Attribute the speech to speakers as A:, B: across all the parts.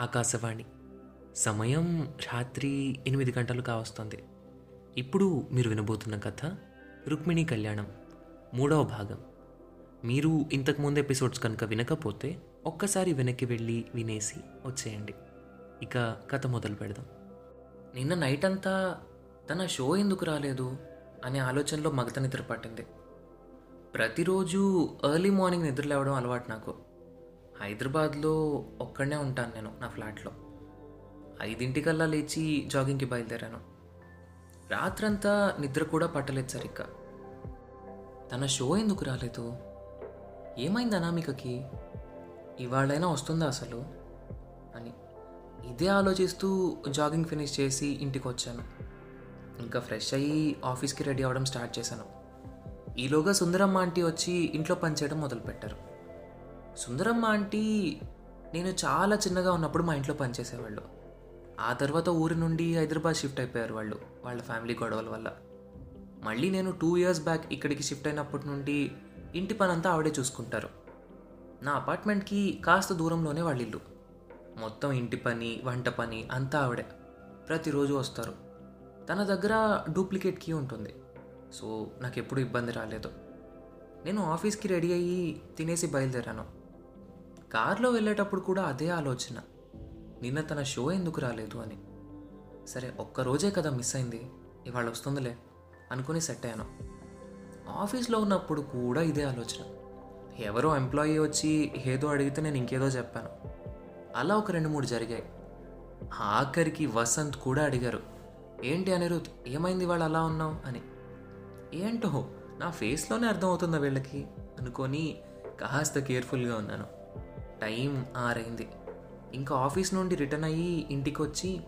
A: ఆకాశవాణి. సమయం రాత్రి ఎనిమిది గంటలు కావస్తుంది. ఇప్పుడు మీరు వినబోతున్న కథ రుక్మిణి కళ్యాణం మూడవ భాగం. మీరు ఇంతకుముందు ఎపిసోడ్స్ కనుక వినకపోతే ఒక్కసారి వెనక్కి వెళ్ళి వినేసి వచ్చేయండి. ఇక కథ మొదలు పెడదాం. నిన్న నైట్ అంతా తన షో ఎందుకు రాలేదు అనే ఆలోచనలో మగత నిద్ర పట్టింది. ప్రతిరోజు ఎర్లీ మార్నింగ్ నిద్ర లేవడం అలవాటు నాకు. హైదరాబాద్లో ఒక్కడనే ఉంటాను నేను నా ఫ్లాట్లో. ఐదింటికల్లా లేచి జాగింగ్కి బయలుదేరాను. రాత్రంతా నిద్ర కూడా పట్టలేదు సరిగ్గా. తన షో ఎందుకు రాలేదు? ఏమైంది అనామికకి? ఇవాళైనా వస్తుందా అసలు? అని. ఇదే ఆలోచిస్తూ జాగింగ్ ఫినిష్ చేసి ఇంటికి వచ్చాను ఇంకా ఫ్రెష్ అయ్యి ఆఫీస్కి రెడీ అవ్వడం స్టార్ట్ చేశాను. ఈలోగా సుందరమ్మ ఆంటీ వచ్చి ఇంట్లో పనిచేయడం మొదలుపెట్టారు. సుందరమ్మ ఆంటీ నేను చాలా చిన్నగా ఉన్నప్పుడు మా ఇంట్లో పనిచేసేవాళ్ళు. ఆ తర్వాత ఊరి నుండి హైదరాబాద్ షిఫ్ట్ అయిపోయారు వాళ్ళు వాళ్ళ ఫ్యామిలీ గొడవల వల్ల. మళ్ళీ నేను టూ ఇయర్స్ బ్యాక్ ఇక్కడికి షిఫ్ట్ అయినప్పటి నుండి ఇంటి పని అంతా ఆవిడే చూసుకుంటారు. నా అపార్ట్మెంట్కి కాస్త దూరంలోనే వాళ్ళ ఇల్లు. మొత్తం ఇంటి పని వంట పని అంతా ఆవిడే. ప్రతిరోజు వస్తారు. తన దగ్గర డూప్లికేట్ కీ ఉంటుంది. సో నాకు ఎప్పుడు ఇబ్బంది రాలేదు. నేను ఆఫీస్కి రెడీ అయ్యి తినేసి బయలుదేరాను. కార్లో వెళ్ళేటప్పుడు కూడా అదే ఆలోచన. నిన్న తన షో ఎందుకు రాలేదు అని. సరే ఒక్క రోజే కదా మిస్ అయింది. ఇవాళ వస్తుందిలే అనుకుని సెట్ అయ్యాను. ఆఫీస్లో ఉన్నప్పుడు కూడా ఇదే ఆలోచన. ఎవరో ఎంప్లాయీ వచ్చి ఏదో అడిగితే నేను ఇంకేదో చెప్పాను. అలా ఒక రెండు మూడు జరిగాయి. ఆఖరికి వసంత్ కూడా అడిగారు. ఏంటి అనిరుద్ ఏమైంది వాళ్ళు అలా ఉన్నావు అని. ఏంటో నా ఫేస్లోనే అర్థమవుతుందా వీళ్ళకి? అనుకొని కాస్త కేర్ఫుల్గా ఉన్నాను. టైం ఆరైంది. ఇంకా ఆఫీస్ నుండి రిటర్న్ అయ్యి ఇంటికి వచ్చి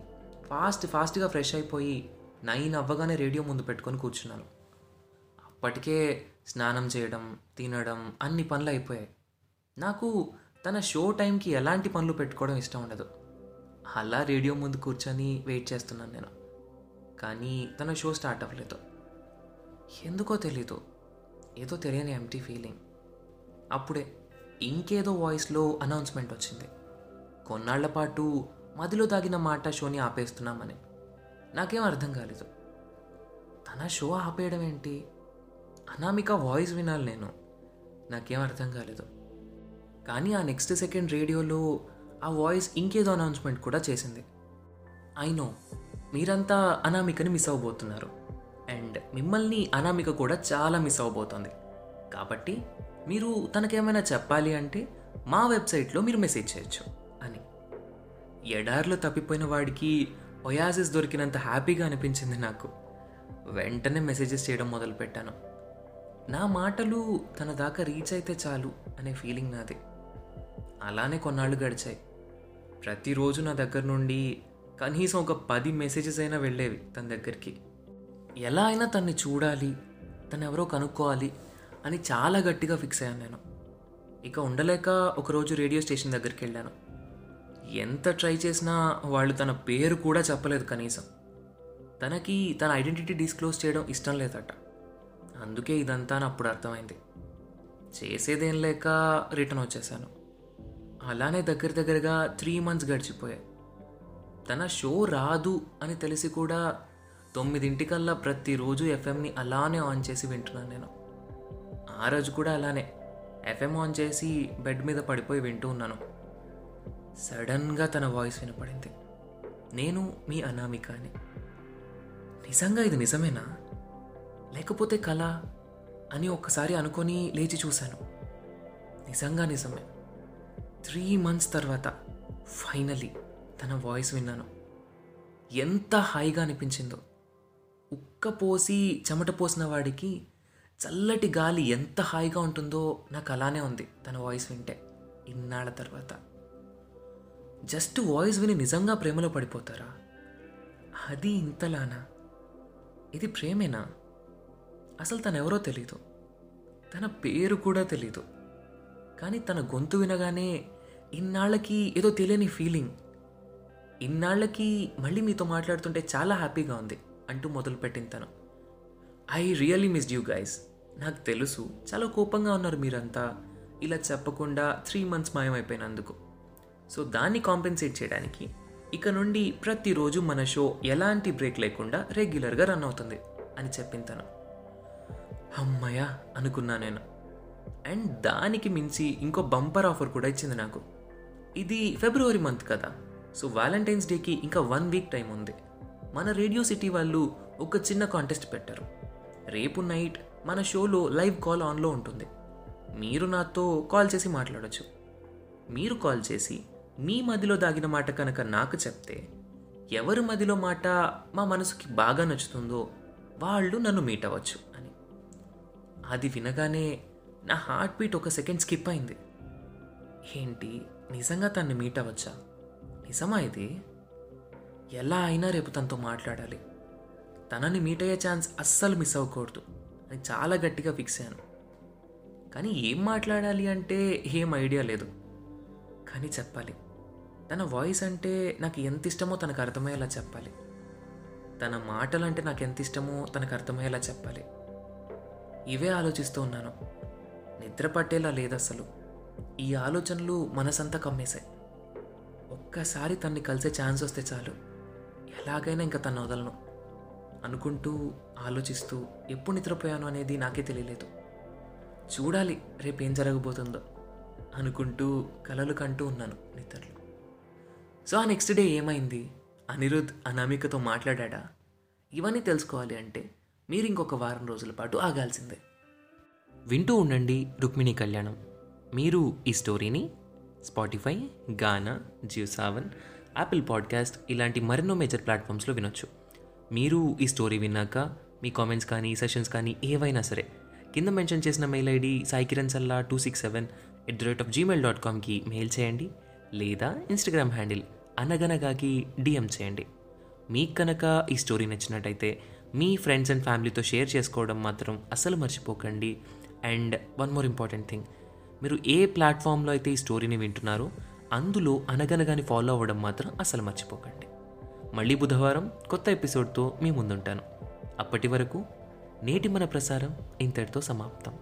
A: ఫాస్ట్ ఫాస్ట్గా ఫ్రెష్ అయిపోయి నైన్ అవ్వగానే రేడియో ముందు పెట్టుకొని కూర్చున్నాను. అప్పటికే స్నానం చేయడం తినడం అన్ని పనులు అయిపోయాయి. నాకు తన షో టైంకి ఎలాంటి పనులు పెట్టుకోవడం ఇష్టం ఉండదు. అలా రేడియో ముందు కూర్చొని వెయిట్ చేస్తున్నాను నేను. కానీ తన షో స్టార్ట్ అవ్వలేదు. ఎందుకో తెలీదు. ఏదో తెలియని ఎంటీ ఫీలింగ్ అప్పుడే ఇంకేదో వాయిస్లో అనౌన్స్మెంట్ వచ్చింది. కొన్నాళ్ళ పాటు మదిలో తాగిన మాట షోని ఆపేస్తున్నామని. నాకేం అర్థం కాలేదు. తన షో ఆపేయడం ఏంటి? అనామిక వాయిస్ వినాలి నేను. నాకేం అర్థం కాలేదు. కానీ ఆ నెక్స్ట్ సెకండ్ రేడియోలో ఆ వాయిస్ ఇంకేదో అనౌన్స్మెంట్ కూడా చేసింది. ఐనో మీరంతా అనామికని మిస్ అవ్వబోతున్నారు అండ్ మిమ్మల్ని అనామిక కూడా చాలా మిస్ అవ్వబోతోంది కాబట్టి మీరు తనకేమైనా చెప్పాలి అంటే మా వెబ్సైట్లో మీరు మెసేజ్ చేయొచ్చు అని. ఎడార్లో తప్పిపోయిన వాడికి ఒయాసిస్ దొరికినంత హ్యాపీగా అనిపించింది నాకు. వెంటనే మెసేజెస్ చేయడం మొదలుపెట్టాను. నా మాటలు తన దాకా రీచ్ అయితే చాలు అనే ఫీలింగ్ నాది. అలానే కొన్నాళ్ళు గడిచాయి. ప్రతిరోజు నా దగ్గర నుండి కనీసం ఒక పది మెసేజెస్ అయినా వెళ్ళేవి తన దగ్గరికి. ఎలా అయినా తన్ని చూడాలి తను ఎవరో కనుక్కోవాలి అని చాలా గట్టిగా ఫిక్స్ అయ్యాను నేను. ఇక ఉండలేక ఒకరోజు రేడియో స్టేషన్ దగ్గరికి వెళ్ళాను. ఎంత ట్రై చేసినా వాళ్ళు తన పేరు కూడా చెప్పలేదు కనీసం. తనకి తన ఐడెంటిటీ డిస్క్లోజ్ చేయడం ఇష్టం లేదట. అందుకే ఇదంతా అని అప్పుడు అర్థమైంది. చేసేదేం లేక రిటర్న్ వచ్చేసాను అలానే దగ్గర దగ్గరగా త్రీ మంత్స్ గడిచిపోయాయి. తన షో రాదు అని తెలిసి కూడా తొమ్మిదింటికల్లా ప్రతిరోజు ఎఫ్ఎంని అలానే ఆన్ చేసి వింటున్నాను నేను. ఆ రోజు కూడా అలానే. ఎఫ్ఎం ఆన్ చేసి బెడ్ మీద పడిపోయి వింటూ ఉన్నాను. సడన్గా తన వాయిస్ వినపడింది. నేను మీ అనామిక అని నిజంగా ఇది నిజమేనా? లేకపోతే కళ అని ఒక్కసారి అనుకొని లేచి చూశాను. నిజంగా నిజమే. త్రీ మంత్స్ తర్వాత ఫైనలీ తన వాయిస్ విన్నాను. ఎంత హాయిగా అనిపించిందో. ఉక్క పోసి చెమట పోసిన వాడికి చల్లటి గాలి ఎంత హాయిగా ఉంటుందో నాకు అలానే ఉంది. తన వాయిస్ వింటే ఇన్నాళ్ళ తర్వాత. జస్ట్ వాయిస్ విని నిజంగా ప్రేమలో పడిపోతారా? అది ఇంతలానా? ఇది ప్రేమేనా? అసలు తనెవరో ఎవరో తెలీదు. తన పేరు కూడా తెలీదు. కానీ తన గొంతు వినగానే ఇన్నాళ్ళకి ఏదో తెలియని ఫీలింగ్. ఇన్నాళ్ళకి మళ్ళీ మీతో మాట్లాడుతుంటే చాలా హ్యాపీగా ఉంది అంటూ మొదలుపెట్టింది తను. I really miss you guys. నాకు తెలుసు. చాలా కోపంగా ఉన్నారు మీరంతా. ఇలా చెప్పకుండా త్రీ మంత్స్ మాయమైపోయినందుకు. సో దాన్ని కాంపెన్సేట్ చేయడానికి ఇక నుండి ప్రతిరోజు మన షో ఎలాంటి బ్రేక్ లేకుండా రెగ్యులర్గా రన్ అవుతుంది అని చెప్పింది తను. అమ్మయ్య అనుకున్నా నేను. అండ్ దానికి మించి ఇంకో బంపర్ ఆఫర్ కూడా ఇచ్చింది నాకు. ఇది ఫిబ్రవరి మంత్ కదా. సో వ్యాలంటైన్స్ డేకి ఇంకా వన్ వీక్ టైం ఉంది. మన రేడియో సిటీ వాళ్ళు ఒక చిన్న కాంటెస్ట్ పెట్టారు. రేపు నైట్ మన షోలో లైవ్ కాల్ ఆన్లో ఉంటుంది. మీరు నాతో కాల్ చేసి మాట్లాడచ్చు. మీరు కాల్ చేసి మీ మదిలో దాగిన మాట కనుక నాకు చెప్తే ఎవరి మదిలో మాట మా మనసుకి బాగా నచ్చుతుందో వాళ్ళు నన్ను మీట్ అవ్వచ్చు అని. అది వినగానే నా హార్ట్ బీట్ ఒక సెకండ్ స్కిప్ అయింది. ఏంటి నిజంగా తన్ని మీట్ అవ్వచ్చా? నిజమా ఇది? ఎలా అయినా రేపు తనతో మాట్లాడాలి. తనని మీట్ అయ్యే ఛాన్స్ అస్సలు మిస్ అవ్వకూడదు. అని చాలా గట్టిగా ఫిక్స్ అయ్యాను. కానీ ఏం మాట్లాడాలి అంటే ఏం ఐడియా లేదు. కానీ చెప్పాలి. తన వాయిస్ అంటే నాకు ఎంత ఇష్టమో తనకు అర్థమయ్యేలా చెప్పాలి. తన మాటలు అంటే నాకు ఎంత ఇష్టమో తనకు అర్థమయ్యేలా చెప్పాలి. ఇవే ఆలోచిస్తూ ఉన్నాను. నిద్ర పట్టేలా లేదు అసలు. ఈ ఆలోచనలు మనసంతా కమ్మేశాయి. ఒక్కసారి తన్ని కలిసే ఛాన్స్ వస్తే చాలు. ఎలాగైనా ఇంకా తను వదలను. అనుకుంటూ ఆలోచిస్తూ ఎప్పుడు నిద్రపోయాను అనేది నాకే తెలియలేదు. చూడాలి రేపేం జరగబోతుందో అనుకుంటూ కలలు కంటూ ఉన్నాను నిద్రలో. సో ఆ నెక్స్ట్ డే ఏమైంది? అనిరుద్ అనామికతో మాట్లాడా ఇవన్నీ తెలుసుకోవాలి అంటే మీరు ఇంకొక వారం రోజుల పాటు ఆగాల్సిందే. వింటూ ఉండండి రుక్మిణి కళ్యాణం. మీరు ఈ స్టోరీని Spotify Gaana Jio Saavn Apple podcast ఇలాంటి మరెన్నో మేజర్ ప్లాట్ఫామ్స్లో వినొచ్చు. మీరు ఈ స్టోరీ విన్నాక మీ కామెంట్స్ కానీ సెషన్స్ కానీ ఏవైనా సరే కింద మెన్షన్ చేసిన mail ID Saikiran Salla two six seven at the rate of Gmail dot కామ్కి mail చేయండి లేదా ఇన్స్టాగ్రామ్ హ్యాండిల్ అనగనగాకి డిఎం చేయండి. మీకు కనుక ఈ స్టోరీ నచ్చినట్టయితే మీ ఫ్రెండ్స్ అండ్ ఫ్యామిలీతో షేర్ చేసుకోవడం మాత్రం అస్సలు మర్చిపోకండి. And one more important thing మీరు ఏ ప్లాట్ఫామ్లో అయితే ఈ స్టోరీని వింటున్నారో అందులో అనగనగాని ఫాలో అవ్వడం మాత్రం అసలు మర్చిపోకండి. మళ్ళీ బుధవారం కొత్త ఎపిసోడ్తో మీ ముందుంటాను. అప్పటి వరకు నేటి మన ప్రసారం ఇంతటితో సమాప్తం.